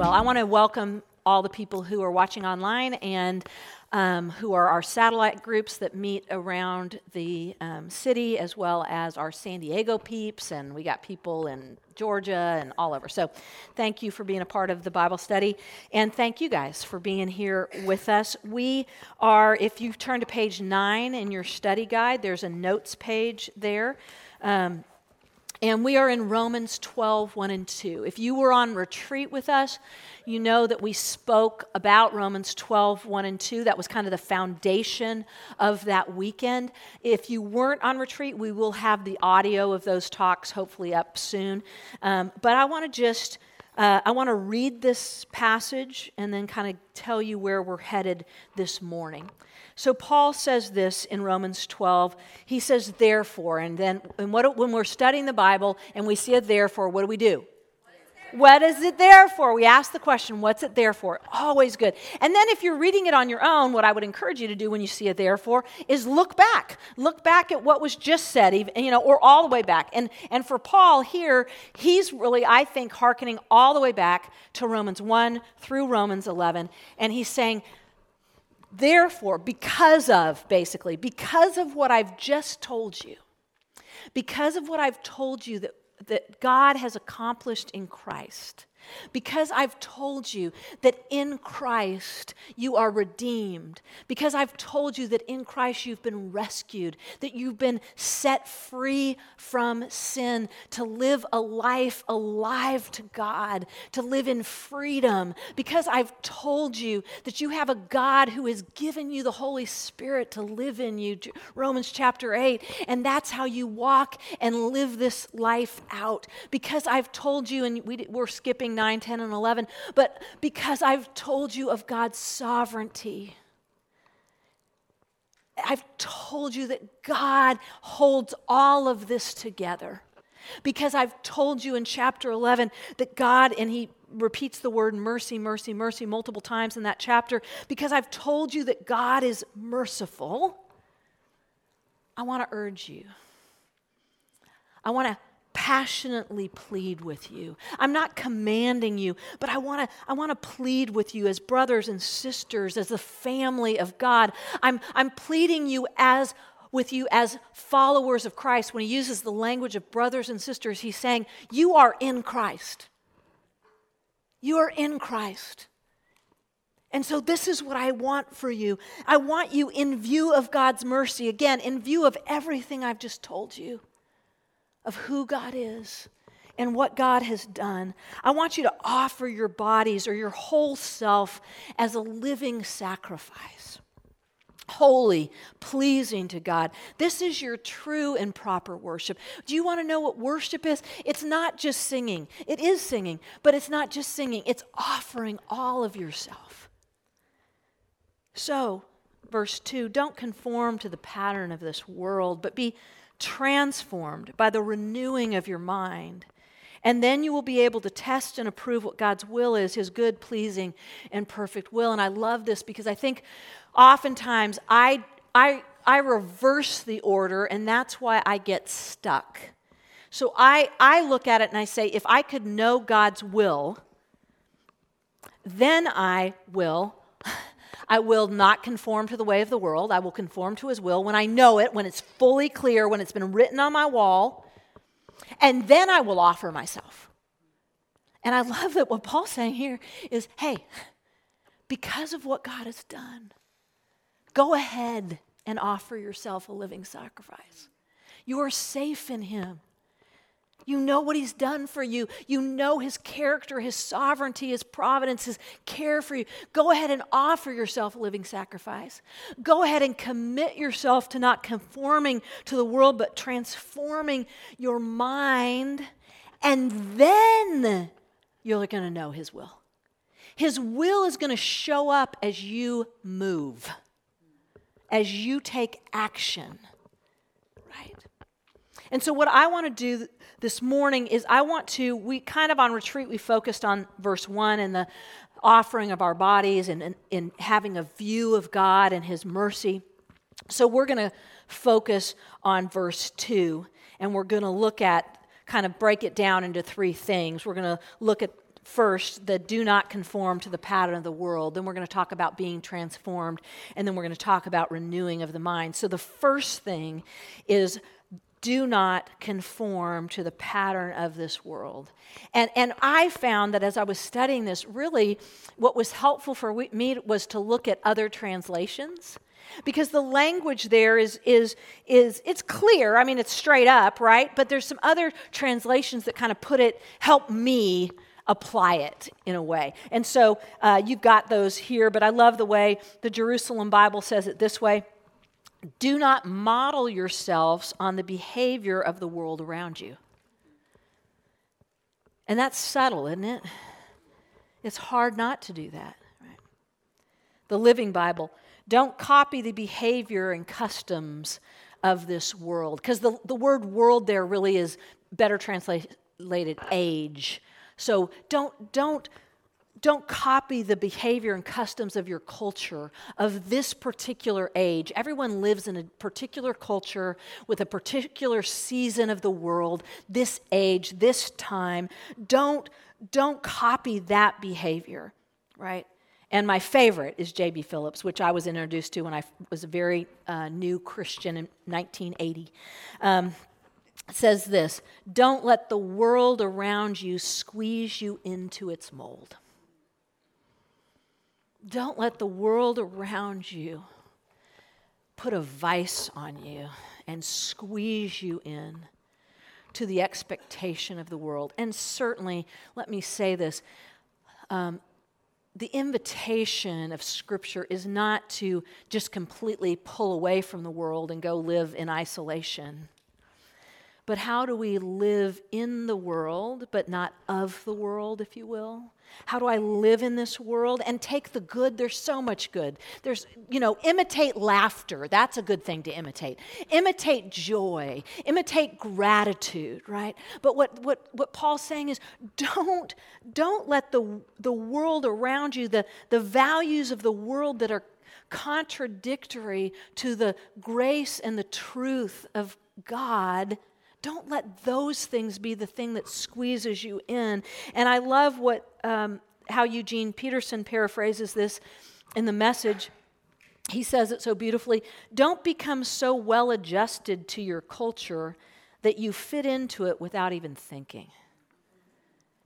Well, I want to welcome all the people who are watching online and um, who are our satellite groups that meet around the um, city, as well as our San Diego peeps, and we got people in Georgia and all over. So, thank you for being a part of the Bible study, and thank you guys for being here with us. We are, if you turn to page nine in your study guide, there's a notes page there. Um, and we are in Romans 12, 1 and 2. If you were on retreat with us, you know that we spoke about Romans 12, 1 and 2. That was kind of the foundation of that weekend. If you weren't on retreat, we will have the audio of those talks hopefully up soon. Um, but I want to just. Uh, I want to read this passage and then kind of tell you where we're headed this morning. So Paul says this in Romans 12. He says, therefore, and then and what, when we're studying the Bible and we see a therefore, what do we do? What is it there for? We ask the question, what's it there for? Always good. And then if you're reading it on your own, what I would encourage you to do when you see it there for is look back. Look back at what was just said, even, you know, or all the way back. And, and for Paul here, he's really, I think, hearkening all the way back to Romans 1 through Romans 11. And he's saying, Therefore, because of, basically, because of what I've just told you, because of what I've told you that, that God has accomplished in Christ, because I've told you that in Christ you are redeemed. Because I've told you that in Christ you've been rescued, that you've been set free from sin, to live a life alive to God, to live in freedom. Because I've told you that you have a God who has given you the Holy Spirit to live in you, Romans chapter 8, and that's how you walk and live this life out. Because I've told you, and we, we're skipping 9, 10, and 11, but because I've told you of God's sovereignty. I've told you that God holds all of this together. Because I've told you in chapter 11 that God, and he repeats the word mercy, mercy, mercy multiple times in that chapter, because I've told you that God is merciful, I want to urge you. I want to passionately plead with you. I'm not commanding you, but I want to I want to plead with you as brothers and sisters, as the family of God. I'm I'm pleading you as with you as followers of Christ. When he uses the language of brothers and sisters, he's saying, You are in Christ. You are in Christ. And so, this is what I want for you. I want you in view of God's mercy, again, in view of everything I've just told you of who God is and what God has done. I want you to offer your bodies or your whole self as a living sacrifice. Holy, pleasing to God. This is your true and proper worship. Do you want to know what worship is? It's not just singing. It is singing, but it's not just singing, it's offering all of yourself. So, verse 2 don't conform to the pattern of this world, but be transformed by the renewing of your mind. And then you will be able to test and approve what God's will is, his good, pleasing, and perfect will. And I love this because I think oftentimes I, I, I reverse the order, and that's why I get stuck. So I, I look at it and I say, if I could know God's will, then I will I will not conform to the way of the world. I will conform to his will when I know it, when it's fully clear, when it's been written on my wall. And then I will offer myself. And I love that what Paul's saying here is hey, because of what God has done, go ahead and offer yourself a living sacrifice. You are safe in him. You know what he's done for you. You know his character, his sovereignty, his providence, his care for you. Go ahead and offer yourself a living sacrifice. Go ahead and commit yourself to not conforming to the world, but transforming your mind. And then you're going to know his will. His will is going to show up as you move, as you take action. And so, what I want to do this morning is I want to, we kind of on retreat, we focused on verse 1 and the offering of our bodies and in having a view of God and His mercy. So we're going to focus on verse 2 and we're going to look at, kind of break it down into three things. We're going to look at first the do not conform to the pattern of the world. Then we're going to talk about being transformed. And then we're going to talk about renewing of the mind. So the first thing is do not conform to the pattern of this world. And, and I found that as I was studying this, really what was helpful for me was to look at other translations because the language there is is is it's clear. I mean it's straight up right? But there's some other translations that kind of put it help me apply it in a way. And so uh, you've got those here but i love the way the jerusalem bible says it this way do not model yourselves on the behavior of the world around you. And that's subtle, isn't it? It's hard not to do that. Right? The Living Bible. Don't copy the behavior and customs of this world. Because the, the word world there really is better translated age. So don't, don't don't copy the behavior and customs of your culture of this particular age. Everyone lives in a particular culture with a particular season of the world, this age, this time. Don't, don't copy that behavior, right? And my favorite is J.B. Phillips, which I was introduced to when I was a very uh, new Christian in 1980. Um, says this Don't let the world around you squeeze you into its mold. Don't let the world around you put a vice on you and squeeze you in to the expectation of the world. And certainly, let me say this um, the invitation of Scripture is not to just completely pull away from the world and go live in isolation but how do we live in the world, but not of the world, if you will? How do I live in this world and take the good? There's so much good. There's, you know, imitate laughter. That's a good thing to imitate. Imitate joy. Imitate gratitude, right? But what, what, what Paul's saying is don't, don't let the, the world around you, the, the values of the world that are contradictory to the grace and the truth of God don't let those things be the thing that squeezes you in. And I love what um, how Eugene Peterson paraphrases this in the message. He says it so beautifully. Don't become so well adjusted to your culture that you fit into it without even thinking.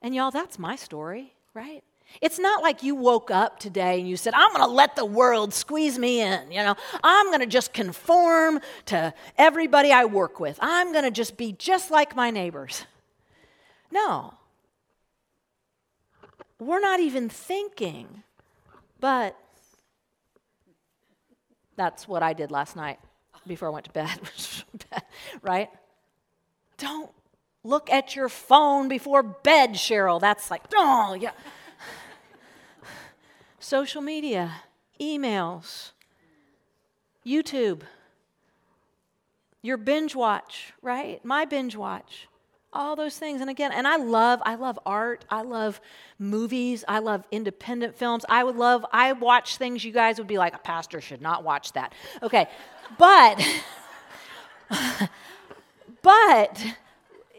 And y'all, that's my story, right? It's not like you woke up today and you said, I'm going to let the world squeeze me in. You know, I'm going to just conform to everybody I work with. I'm going to just be just like my neighbors. No. We're not even thinking, but that's what I did last night before I went to bed, right? Don't look at your phone before bed, Cheryl. That's like, oh, yeah social media, emails, YouTube, your binge watch, right? My binge watch. All those things. And again, and I love, I love art. I love movies. I love independent films. I would love, I watch things you guys would be like, a pastor should not watch that. Okay. But, but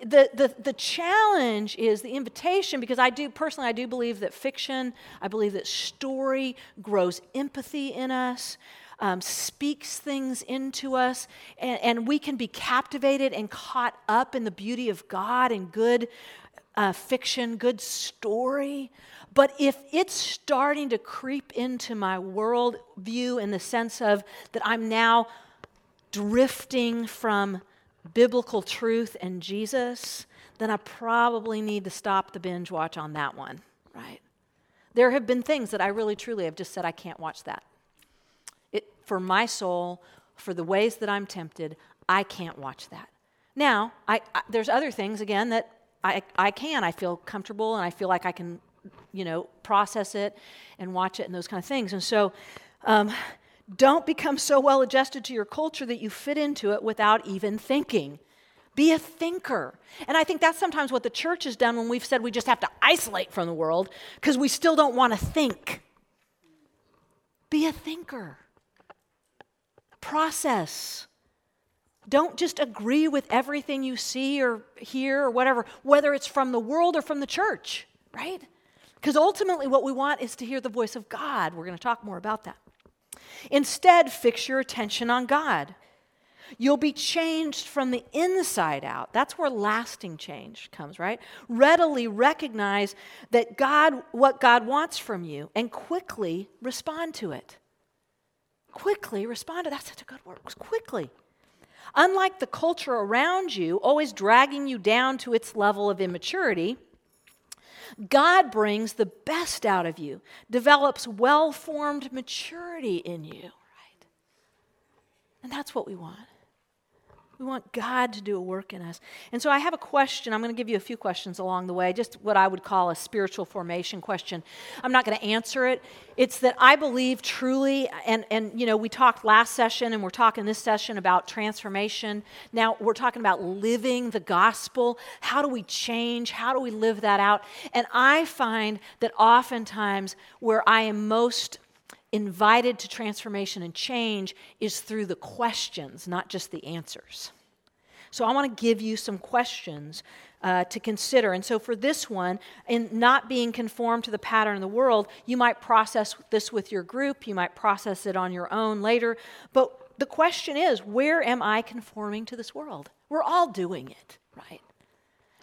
the, the, the challenge is the invitation because I do, personally, I do believe that fiction, I believe that story grows empathy in us. Um, speaks things into us, and, and, we can be captivated and caught up in the beauty of God and good uh, fiction, good story. But if it's starting to creep into my world view in the sense of that I'm now drifting from biblical truth and Jesus, then I probably need to stop the binge watch on that one, right? There have been things that I really truly have just said, I can't watch that. It, for my soul, for the ways that I'm tempted, I can't watch that. Now, I, I, there's other things, again, that I, I can. I feel comfortable and I feel like I can, you know, process it and watch it and those kind of things. And so, um, don't become so well adjusted to your culture that you fit into it without even thinking. Be a thinker. And I think that's sometimes what the church has done when we've said we just have to isolate from the world because we still don't want to think. Be a thinker. Process. Don't just agree with everything you see or hear or whatever, whether it's from the world or from the church, right? Because ultimately, what we want is to hear the voice of God. We're going to talk more about that. Instead, fix your attention on God. You'll be changed from the inside out. That's where lasting change comes, right? Readily recognize that God what God wants from you and quickly respond to it. Quickly respond to that's such a good word. Quickly. Unlike the culture around you, always dragging you down to its level of immaturity, God brings the best out of you, develops well formed maturity in you, right? And that's what we want. We want God to do a work in us. And so I have a question. I'm going to give you a few questions along the way, just what I would call a spiritual formation question. I'm not going to answer it. It's that I believe truly, and, and you know, we talked last session and we're talking this session about transformation. Now we're talking about living the gospel. How do we change? How do we live that out? And I find that oftentimes where I am most invited to transformation and change is through the questions, not just the answers. So I want to give you some questions uh, to consider. And so for this one, in not being conformed to the pattern of the world, you might process this with your group, you might process it on your own later. But the question is, where am I conforming to this world? We're all doing it, right?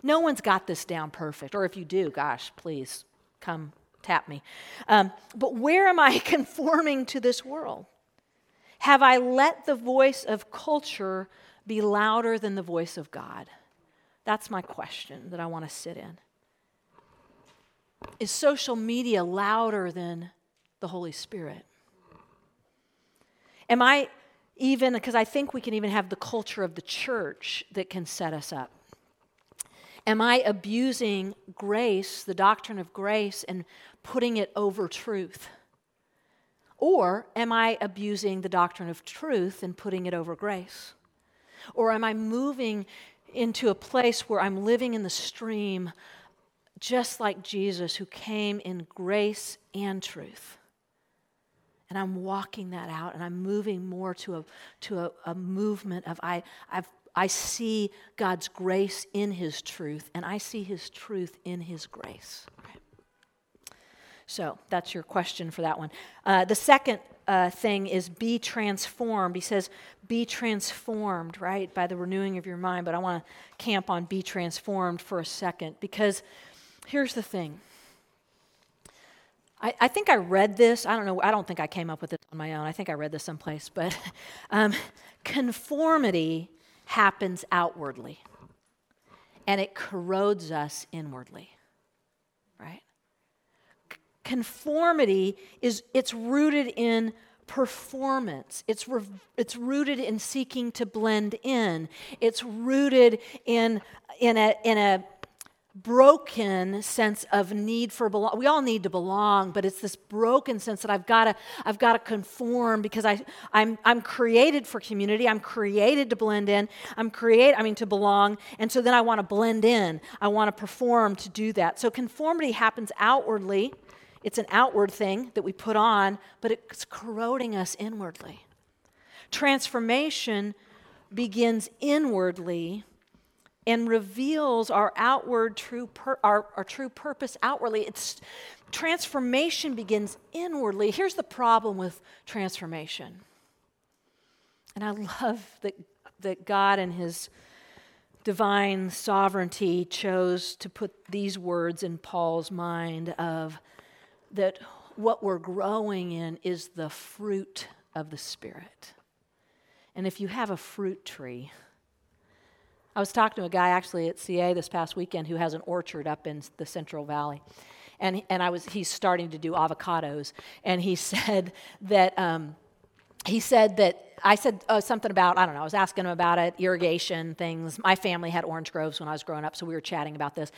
No one's got this down perfect. Or if you do, gosh, please come tap me. Um, but where am I conforming to this world? Have I let the voice of culture be louder than the voice of God? That's my question that I want to sit in. Is social media louder than the Holy Spirit? Am I even, because I think we can even have the culture of the church that can set us up. Am I abusing grace, the doctrine of grace, and putting it over truth? Or am I abusing the doctrine of truth and putting it over grace? Or am I moving into a place where I'm living in the stream just like Jesus, who came in grace and truth? And I'm walking that out and I'm moving more to a, to a, a movement of I, I've I see God's grace in His truth, and I see His truth in His grace. So that's your question for that one. Uh, the second uh, thing is be transformed. He says, be transformed, right, by the renewing of your mind. But I want to camp on be transformed for a second because here's the thing. I, I, think I read this. I don't know. I don't think I came up with it on my own. I think I read this someplace. But um, conformity happens outwardly. And it corrodes us inwardly right? Conformity is it's rooted in performance. It's re- it's rooted in seeking to blend in. It's rooted in in a in a broken sense of need for belong. We all need to belong, but it's this broken sense that I've got to I've got to conform because I I'm I'm created for community. I'm created to blend in. I'm create I mean to belong, and so then I want to blend in. I want to perform to do that. So conformity happens outwardly. It's an outward thing that we put on, but it's corroding us inwardly. Transformation begins inwardly and reveals our outward true pur- our, our true purpose outwardly. It's transformation begins inwardly. Here's the problem with transformation. And i love that that god and his divine sovereignty chose to put these words in paul's mind of that what we're growing in is the fruit of the spirit. And if you have a fruit tree I was talking to a guy actually at CA this past weekend who has an orchard up in the Central Valley. And, and I was, he's starting to do avocados. And he said that, um, he said that, I said uh, something about, I don't know, I was asking him about it, irrigation things. My family had orange groves when I was growing up, so we were chatting about this.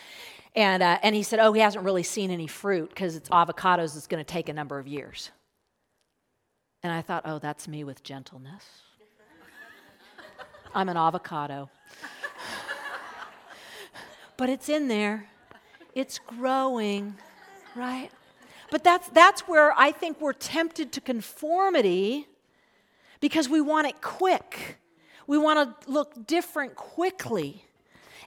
And, uh, and he said, oh, he hasn't really seen any fruit because it's avocados, it's going to take a number of years. And I thought, oh, that's me with gentleness. I'm an avocado but it's in there. It's growing, right? But that's, that's where I think we're tempted to conformity because we want it quick. We want to look different quickly.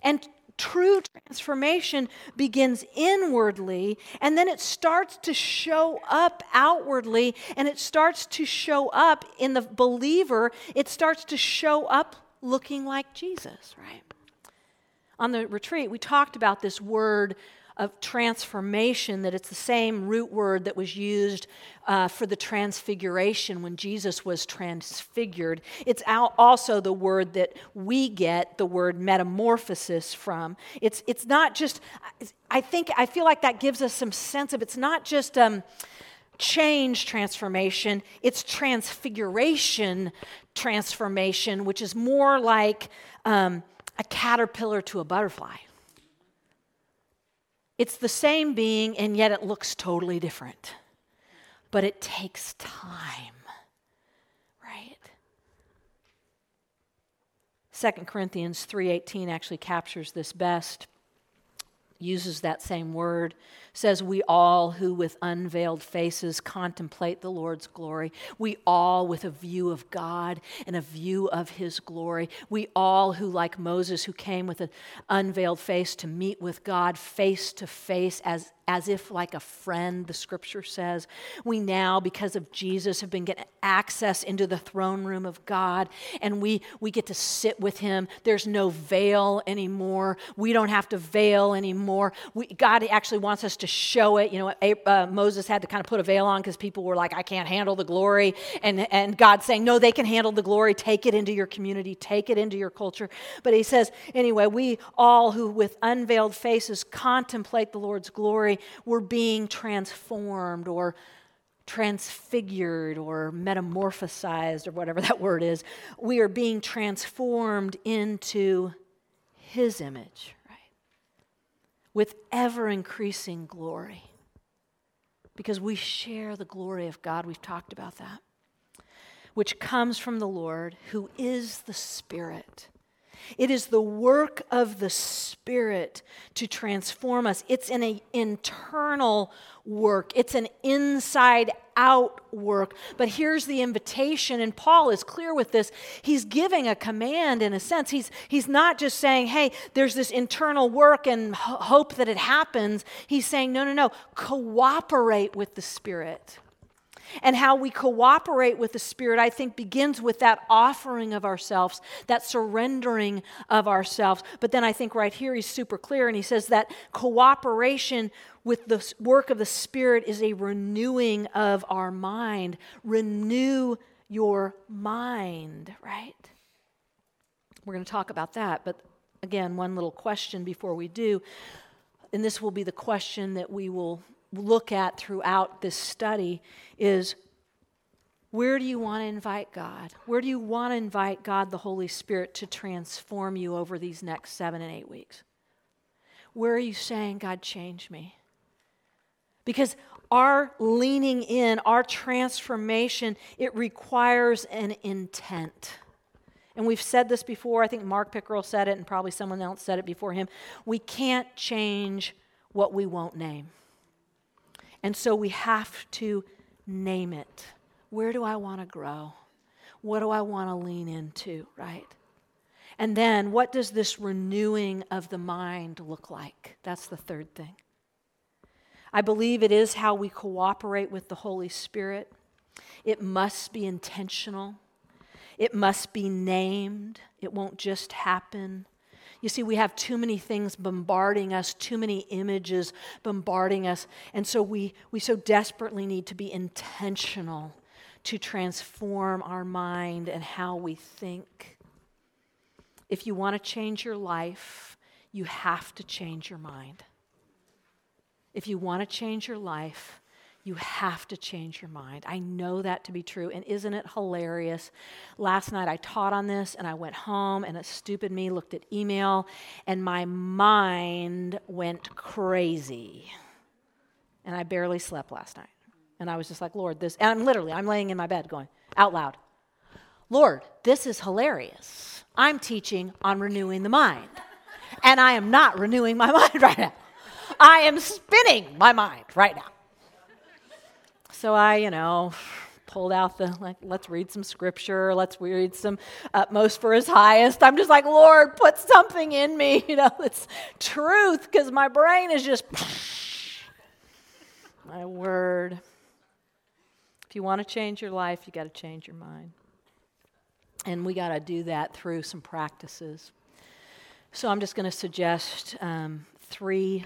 And true transformation begins inwardly and then it starts to show up outwardly and it starts to show up in the believer. It starts to show up looking like Jesus, right? On the retreat, we talked about this word of transformation, that it's the same root word that was used uh, for the transfiguration when Jesus was transfigured. It's also the word that we get the word metamorphosis from. It's, it's not just, I think, I feel like that gives us some sense of it's not just. Um, change transformation, it's transfiguration transformation, which is more like um, a caterpillar to a butterfly. It's the same being, and yet it looks totally different. But it takes time, right? 2 Corinthians 3:18 actually captures this best uses that same word, says, We all who with unveiled faces contemplate the Lord's glory. We all with a view of God and a view of his glory. We all who, like Moses, who came with an unveiled face to meet with God face to face as as if like a friend, the scripture says. We now, because of Jesus, have been getting access into the throne room of God, and we, we get to sit with him. There's no veil anymore. We don't have to veil anymore. We, God actually wants us to show it. You know, uh, Moses had to kind of put a veil on because people were like, I can't handle the glory. And, and God saying, No, they can handle the glory. Take it into your community, take it into your culture. But he says, anyway, we all who with unveiled faces contemplate the Lord's glory we're being transformed or transfigured or metamorphosized or whatever that word is. We are being transformed into His image, right? With ever increasing glory. Because we share the glory of God. We've talked about that. Which comes from the Lord, who is the Spirit. It is the work of the Spirit to transform us. It's an internal work, it's an inside out work. But here's the invitation, and Paul is clear with this. He's giving a command in a sense. He's, he's not just saying, hey, there's this internal work and ho- hope that it happens. He's saying, no, no, no, cooperate with the Spirit. And how we cooperate with the Spirit, I think, begins with that offering of ourselves, that surrendering of ourselves. But then I think right here he's super clear and he says that cooperation with the work of the Spirit is a renewing of our mind. Renew your mind, right? We're going to talk about that. But again, one little question before we do. And this will be the question that we will look at throughout this study is where do you want to invite God? Where do you want to invite God, the Holy Spirit, to transform you over these next seven and eight weeks? Where are you saying, God, change me? Because our leaning in, our transformation, it requires an intent. And we've said this before. I think Mark Pickerel said it, and probably someone else said it before him. We can't change what we won't name. And so we have to name it. Where do I want to grow? What do I want to lean into, right? And then what does this renewing of the mind look like? That's the third thing. I believe it is how we cooperate with the Holy Spirit. It must be intentional. It must be named. It won't just happen. You see, we have too many things bombarding us, too many images bombarding us. And so we, we so desperately need to be intentional to transform our mind and how we think. If you want to change your life, you have to change your mind. If you want to change your life, you have to change your mind. I know that to be true. And isn't it hilarious? Last night I taught on this and I went home and a stupid me looked at email and my mind went crazy. And I barely slept last night. And I was just like, Lord, this, and I'm literally, I'm laying in my bed going out loud, Lord, this is hilarious. I'm teaching on renewing the mind. And I am not renewing my mind right now. I am spinning my mind right now. So I, you know, pulled out the, like, let's read some scripture, let's read some utmost for his highest. I'm just like, Lord, put something in me, you know, it's truth, because my brain is just, my word. If you want to change your life, you got to change your mind. And we got to do that through some practices. So I'm just going to suggest um, three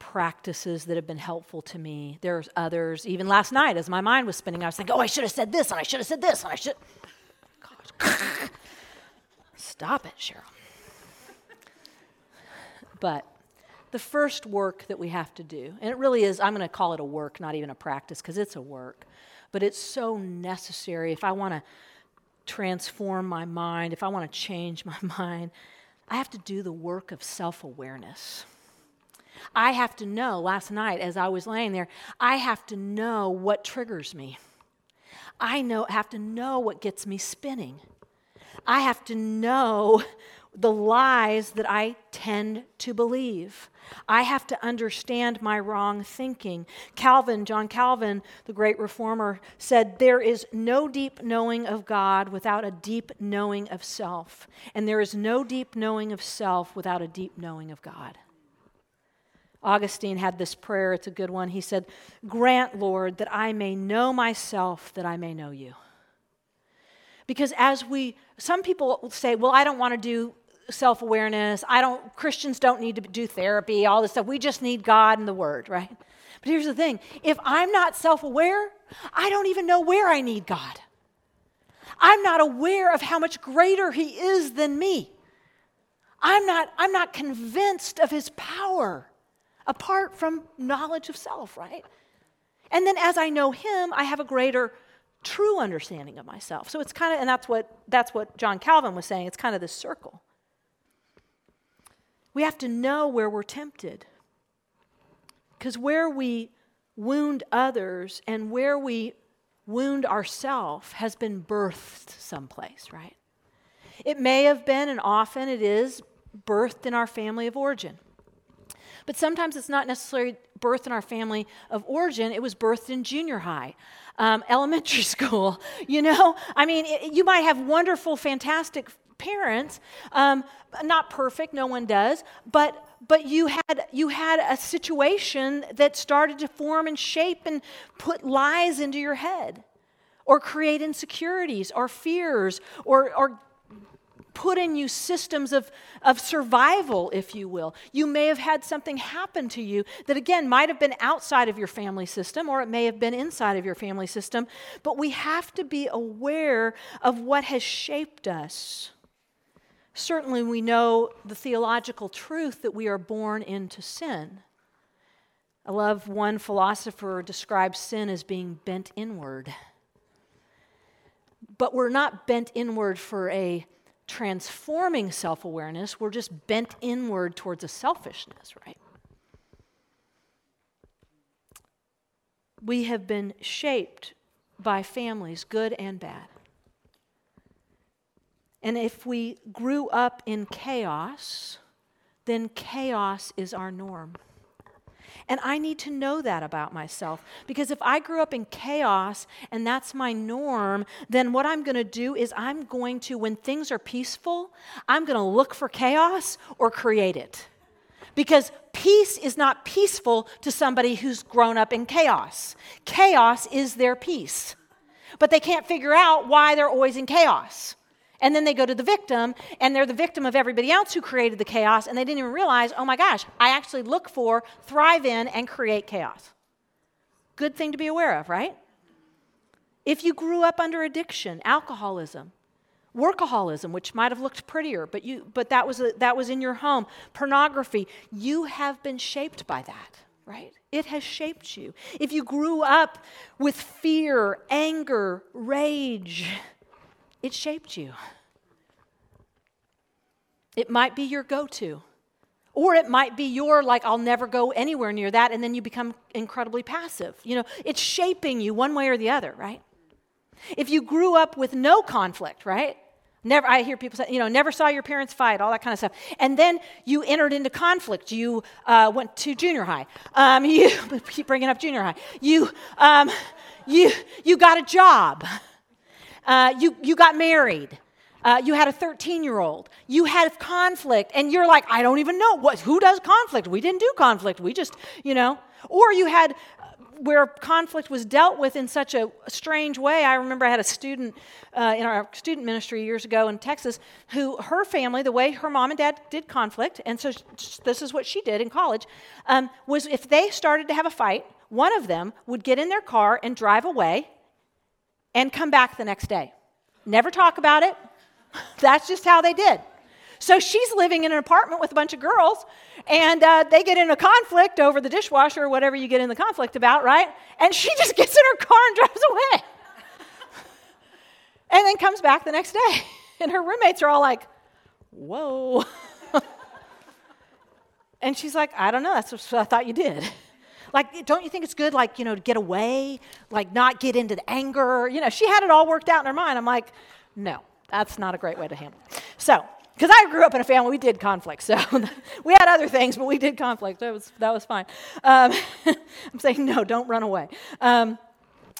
practices that have been helpful to me. There's others. Even last night, as my mind was spinning, I was thinking, oh, I should have said this, and I should have said this, and I should. Stop it, Cheryl. But the first work that we have to do, and it really is, I'm going to call it a work, not even a practice, because it's a work, but it's so necessary if I want to transform my mind, if I want to change my mind, I have to do the work of self awareness. I have to know, last night as I was laying there, I have to know what triggers me. I know, have to know what gets me spinning. I have to know the lies that I tend to believe. I have to understand my wrong thinking. Calvin, John Calvin, the great reformer, said, There is no deep knowing of God without a deep knowing of self. And there is no deep knowing of self without a deep knowing of God. Augustine had this prayer, it's a good one. He said, Grant, Lord, that I may know myself, that I may know you. Because as we, some people say, well, I don't want to do self awareness. I don't, Christians don't need to do therapy, all this stuff. We just need God and the Word, right? But here's the thing if I'm not self aware, I don't even know where I need God. I'm not aware of how much greater He is than me. I'm not, I'm not convinced of His power apart from knowledge of self, right? And then as I know him, I have a greater true understanding of myself. So it's kind of and that's what that's what John Calvin was saying. It's kind of this circle. We have to know where we're tempted. Cuz where we wound others and where we wound ourselves has been birthed someplace, right? It may have been and often it is birthed in our family of origin. But sometimes it's not necessarily birth in our family of origin, it was birthed in junior high. Um, elementary school, you know? I mean, it, you might have wonderful, fantastic parents, um, not perfect, no one does, but but you had you had a situation that started to form and shape and put lies into your head or create insecurities or fears or, or put in you systems of, of survival, if you will. You may have had something happen to you that, again, might have been outside of your family system or it may have been inside of your family system, but we have to be aware of what has shaped us. Certainly, we know the theological truth that we are born into sin. I love one philosopher describes sin as being bent inward. But we're not bent inward for a transforming self awareness, we're just bent inward towards a selfishness, right? We have been shaped by families, good and bad. And if we grew up in chaos, then chaos is our norm. And I need to know that about myself because if I grew up in chaos and that's my norm, then what I'm going to do is I'm going to, when things are peaceful, I'm going to look for chaos or create it. Because peace is not peaceful to somebody who's grown up in chaos. Chaos is their peace. But they can't figure out why they're always in chaos. And then they go to the victim, and they're the victim of everybody else who created the chaos, and they didn't even realize, oh my gosh, I actually look for, thrive in, and create chaos. Good thing to be aware of, right? If you grew up under addiction, alcoholism, workaholism, which might have looked prettier, but, you, but that, was a, that was in your home, pornography, you have been shaped by that, right? It has shaped you. If you grew up with fear, anger, rage, it shaped you. It might be your go to. Or it might be your, like, I'll never go anywhere near that, and then you become incredibly passive. You know, it's shaping you one way or the other, right? If you grew up with no conflict, right? Never, I hear people say, you know, never saw your parents fight, all that kind of stuff. And then you entered into conflict. You uh, went to junior high. Um, you keep bringing up junior high. You, um, you, you got a job. Uh, you, you got married. Uh, you had a 13 year old. You had conflict, and you're like, I don't even know what, who does conflict. We didn't do conflict. We just, you know. Or you had where conflict was dealt with in such a strange way. I remember I had a student uh, in our student ministry years ago in Texas who her family, the way her mom and dad did conflict, and so this is what she did in college, um, was if they started to have a fight, one of them would get in their car and drive away and come back the next day. Never talk about it. That's just how they did. So she's living in an apartment with a bunch of girls, and uh, they get in a conflict over the dishwasher or whatever you get in the conflict about, right? And she just gets in her car and drives away. and then comes back the next day. And her roommates are all like, whoa. and she's like, I don't know, that's what I thought you did. Like, don't you think it's good, like, you know, to get away, like, not get into the anger? You know, she had it all worked out in her mind. I'm like, no, that's not a great way to handle it. So, because I grew up in a family, we did conflict. So we had other things, but we did conflict. That was, that was fine. Um, I'm saying, no, don't run away. Um,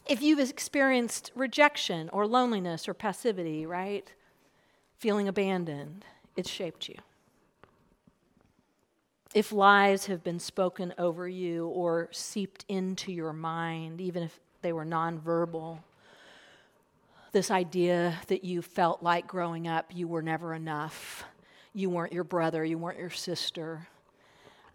if you've experienced rejection or loneliness or passivity, right? Feeling abandoned, it's shaped you. If lies have been spoken over you or seeped into your mind, even if they were nonverbal, this idea that you felt like growing up you were never enough. You weren't your brother, you weren't your sister.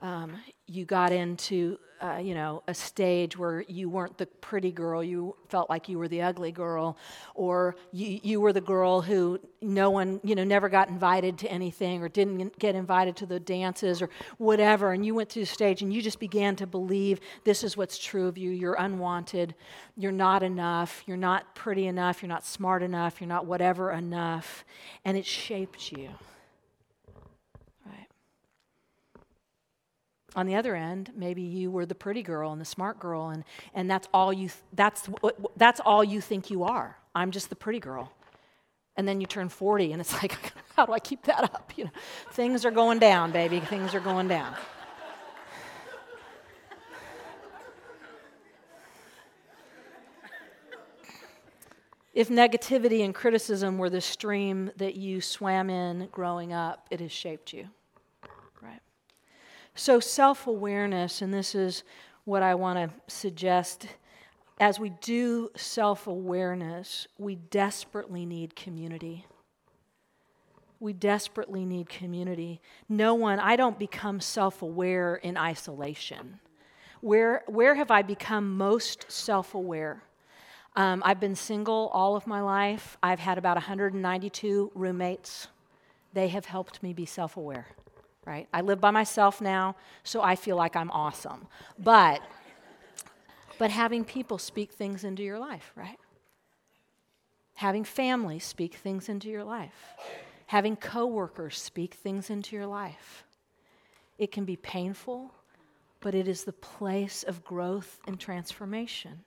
Um, you got into uh, you know a stage where you weren't the pretty girl you felt like you were the ugly girl or you, you were the girl who no one you know never got invited to anything or didn't get invited to the dances or whatever and you went through the stage and you just began to believe this is what's true of you you're unwanted you're not enough you're not pretty enough you're not smart enough you're not whatever enough and it shaped you on the other end, maybe you were the pretty girl and the smart girl, and, and that's, all you, that's, that's all you think you are. I'm just the pretty girl. And then you turn 40, and it's like, how do I keep that up? You know, things are going down, baby. Things are going down. if negativity and criticism were the stream that you swam in growing up, it has shaped you. So, self awareness, and this is what I want to suggest as we do self awareness, we desperately need community. We desperately need community. No one, I don't become self aware in isolation. Where, where have I become most self aware? Um, I've been single all of my life. I've had about 192 roommates. They have helped me be self aware right? I live by myself now, so I feel like I'm awesome. But but having people speak things into your life, right? Having family speak things into your life. Having coworkers speak things into your life. It can be painful, but it is the place of growth and transformation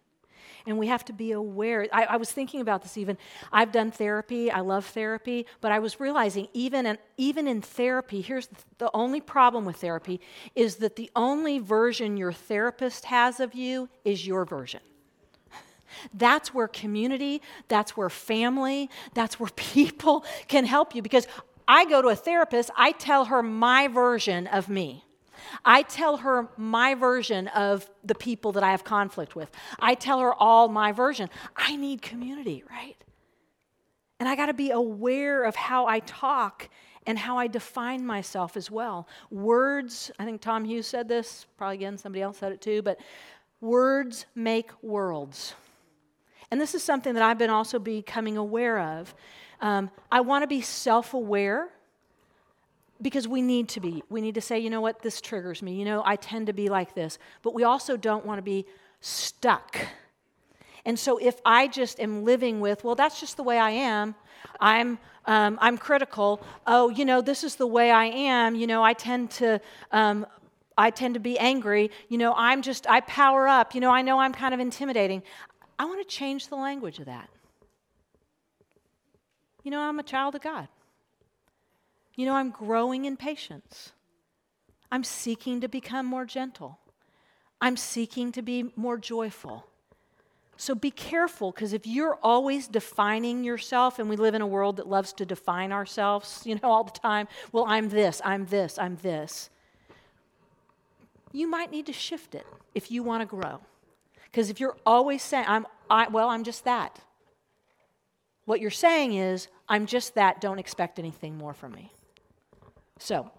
and we have to be aware. I, I, was thinking about this even. I've done therapy, I love therapy, but I was realizing even in, even in therapy, here's the, the only problem with therapy is that the only version your therapist has of you is your version. That's where community, that's where family, that's where people can help you because I go to a therapist, I tell her my version of me. I tell her my version of the people that I have conflict with. I tell her all my version. I need community, right? And I got to be aware of how I talk and how I define myself as well. Words, I think Tom Hughes said this, probably again, somebody else said it too, but words make worlds. And this is something that I've been also becoming aware of. Um, I want to be self aware because we need to be. We need to say, you know what, this triggers me. You know, I tend to be like this. But we also don't want to be stuck. And so if I just am living with, well, that's just the way I am, I'm, um, I'm critical. Oh, you know, this is the way I am. You know, I tend to. Um, I tend to be angry. You know, I'm just, I power up. You know, I know I'm kind of intimidating. I want to change the language of that. You know, I'm a child of God. You know, I'm growing in patience. I'm seeking to become more gentle. I'm seeking to be more joyful. So be careful because if you're always defining yourself, and we live in a world that loves to define ourselves, you know, all the time, well, I'm this, I'm this, I'm this, you might need to shift it if you want to grow. Because if you're always saying, I'm, I, well, I'm just that, what you're saying is, I'm just that, don't expect anything more from me. So,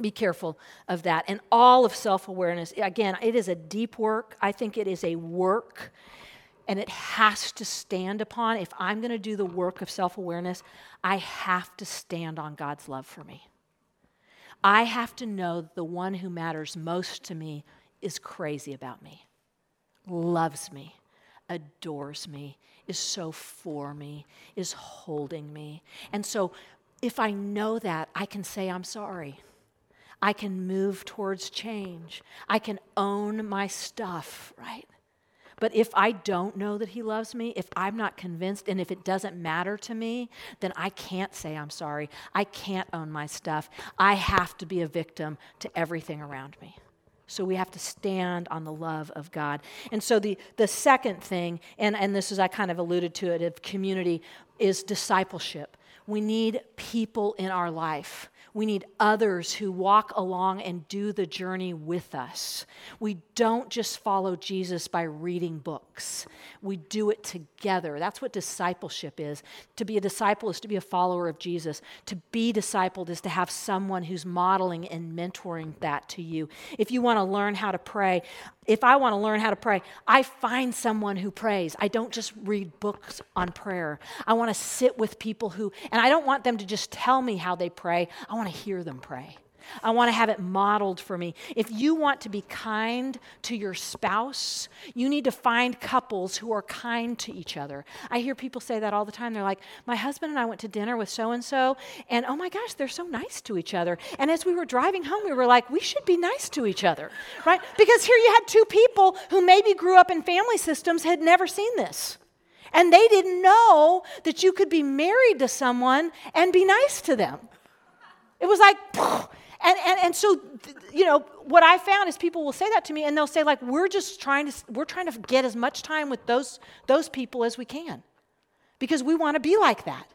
be careful of that. And all of self awareness, again, it is a deep work. I think it is a work and it has to stand upon. If I'm going to do the work of self awareness, I have to stand on God's love for me. I have to know that the one who matters most to me is crazy about me, loves me, adores me, is so for me, is holding me. And so if I know that, I can say, I'm sorry. I can move towards change. I can own my stuff, right? But if I don't know that He loves me, if I'm not convinced, and if it doesn't matter to me, then I can't say I'm sorry. I can't own my stuff. I have to be a victim to everything around me. So we have to stand on the love of God. And so the, the second thing, and, and this is, I kind of alluded to it, of community, is discipleship. We need people in our life we need others who walk along and do the journey with us. We don't just follow Jesus by reading books, we do it together. That's what discipleship is. To be a disciple is to be a follower of Jesus. To be discipled is to have someone who's modeling and mentoring that to you. If you want to learn how to pray, if I want to learn how to pray, I find someone who prays. I don't just read books on prayer. I want to sit with people who, and I don't want them to just tell me how they pray. I to hear them pray. I want to have it modeled for me. If you want to be kind to your spouse, you need to find couples who are kind to each other. I hear people say that all the time. They're like, My husband and I went to dinner with so and so, and oh my gosh, they're so nice to each other. And as we were driving home, we were like, We should be nice to each other, right? Because here you had two people who maybe grew up in family systems, had never seen this. And they didn't know that you could be married to someone and be nice to them. It was like, and, and, and so, you know, what I found is people will say that to me and they'll say, like, we're just trying to, we're trying to get as much time with those, those people as we can because we want to be like that.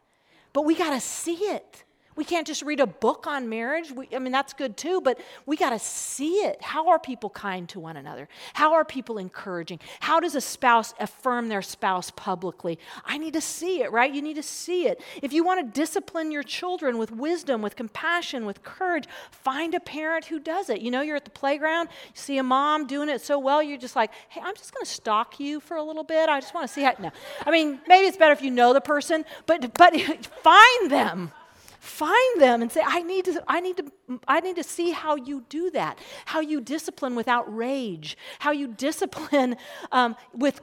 But we got to see it. We can't just read a book on marriage. We, I mean, that's good too, but we got to see it. How are people kind to one another? How are people encouraging? How does a spouse affirm their spouse publicly? I need to see it, right? You need to see it. If you want to discipline your children with wisdom, with compassion, with courage, find a parent who does it. You know, you're at the playground, you see a mom doing it so well, you're just like, hey, I'm just going to stalk you for a little bit. I just want to see how. No. I mean, maybe it's better if you know the person, but, but find them find them and say i need to i need to i need to see how you do that how you discipline without rage how you discipline um, with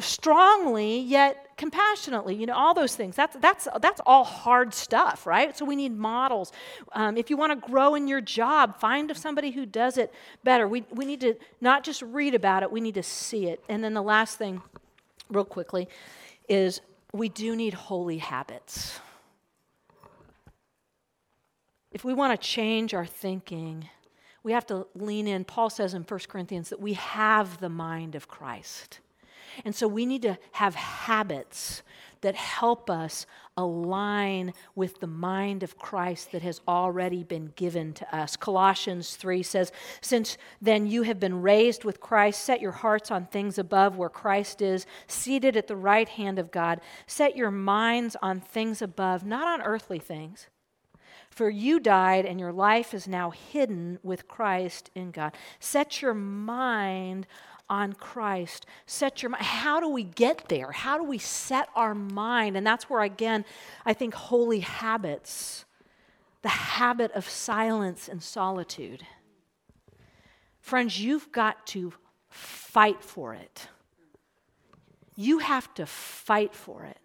strongly yet compassionately you know all those things. That's that's that's all hard stuff right? So we need models. Um, if you want to grow in your job find somebody who does it better. We, we need to not just read about it we need to see it. And then the last thing real quickly is we do need holy habits if we want to change our thinking, we have to lean in. Paul says in 1 Corinthians that we have the mind of Christ. And so we need to have habits that help us align with the mind of Christ that has already been given to us. Colossians 3 says, Since then you have been raised with Christ, set your hearts on things above where Christ is, seated at the right hand of God. Set your minds on things above, not on earthly things. For you died, and your life is now hidden with Christ in God. Set your mind on Christ. Set your mind. How do we get there? How do we set our mind? And that's where, again, I think holy habits, the habit of silence and solitude. Friends, you've got to fight for it. You have to fight for it.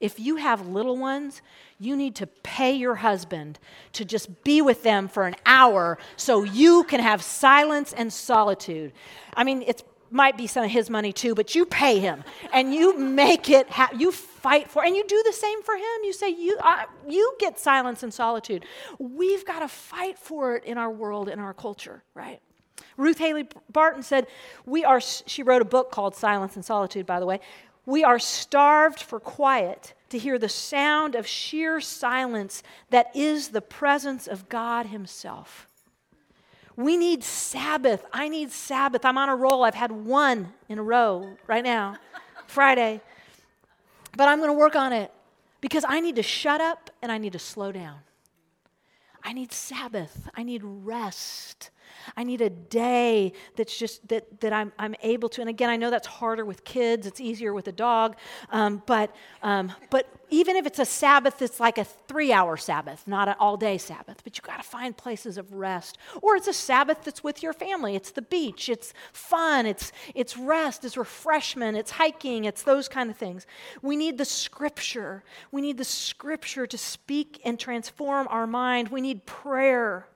If you have little ones, you need to pay your husband to just be with them for an hour so you can have silence and solitude. I mean, it might be some of his money too, but you pay him and you make it, ha- you fight for, and you do the same for him. You say, you, you get silence and solitude. We've got to fight for it in our world, in our culture, right? Ruth Haley Barton said, We are, she wrote a book called Silence and Solitude, by the way. We are starved for quiet to hear the sound of sheer silence that is the presence of God Himself. We need Sabbath. I need Sabbath. I'm on a roll. I've had one in a row right now, Friday. But I'm going to work on it because I need to shut up and I need to slow down. I need Sabbath. I need rest. I need a day that's just that, that I'm, I'm able to. And again, I know that's harder with kids, it's easier with a dog. Um, but, um, but even if it's a Sabbath, it's like a three hour Sabbath, not an all day Sabbath. But you got to find places of rest. Or it's a Sabbath that's with your family. It's the beach, it's fun, it's, it's rest, it's refreshment, it's hiking, it's those kind of things. We need the scripture. We need the scripture to speak and transform our mind. We need prayer.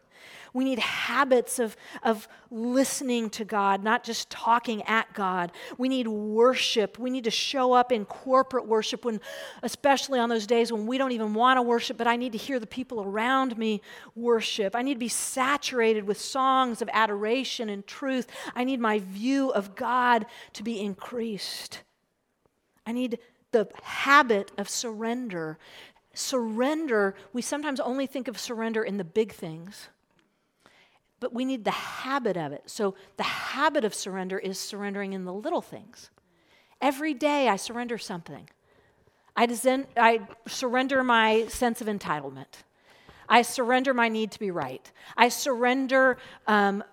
We need habits of, of listening to God, not just talking at God. We need worship. We need to show up in corporate worship when, especially on those days when we don't even want to worship, but I need to hear the people around me worship. I need to be saturated with songs of adoration and truth. I need my view of God to be increased. I need the habit of surrender. Surrender, we sometimes only think of surrender in the big things but we need the habit of it. So, the habit of surrender is surrendering in the little things. Every day I surrender something. I, desen- I surrender my sense of entitlement. I surrender my need to be right. I surrender um,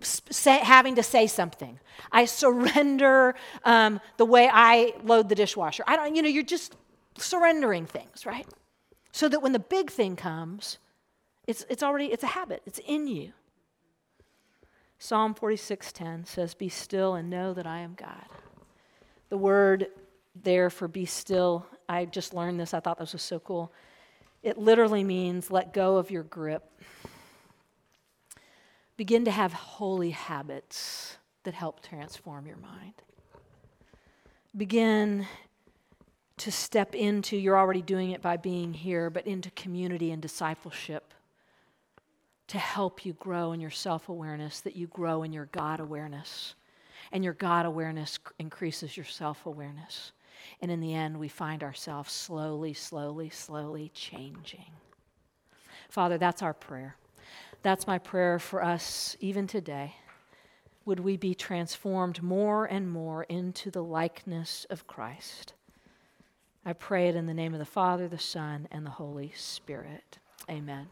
say, having to say something. I surrender um, the way I load the dishwasher. I don't, you know, you're just surrendering things, right? So that when the big thing comes, it's, it's already, it's a habit, it's in you. Psalm 46:10 says, "Be still and know that I am God." The word there for be still, I just learned this. I thought this was so cool. It literally means let go of your grip. Begin to have holy habits that help transform your mind. Begin to step into, you're already doing it by being here, but into community and discipleship to help you grow in your self awareness, that you grow in your God awareness. And your God awareness increases your self awareness. And in the end, we find ourselves slowly, slowly, slowly changing. Father, that's our prayer. That's my prayer for us even today. Would we be transformed more and more into the likeness of Christ? I pray it in the name of the Father, the Son, and the Holy Spirit. Amen.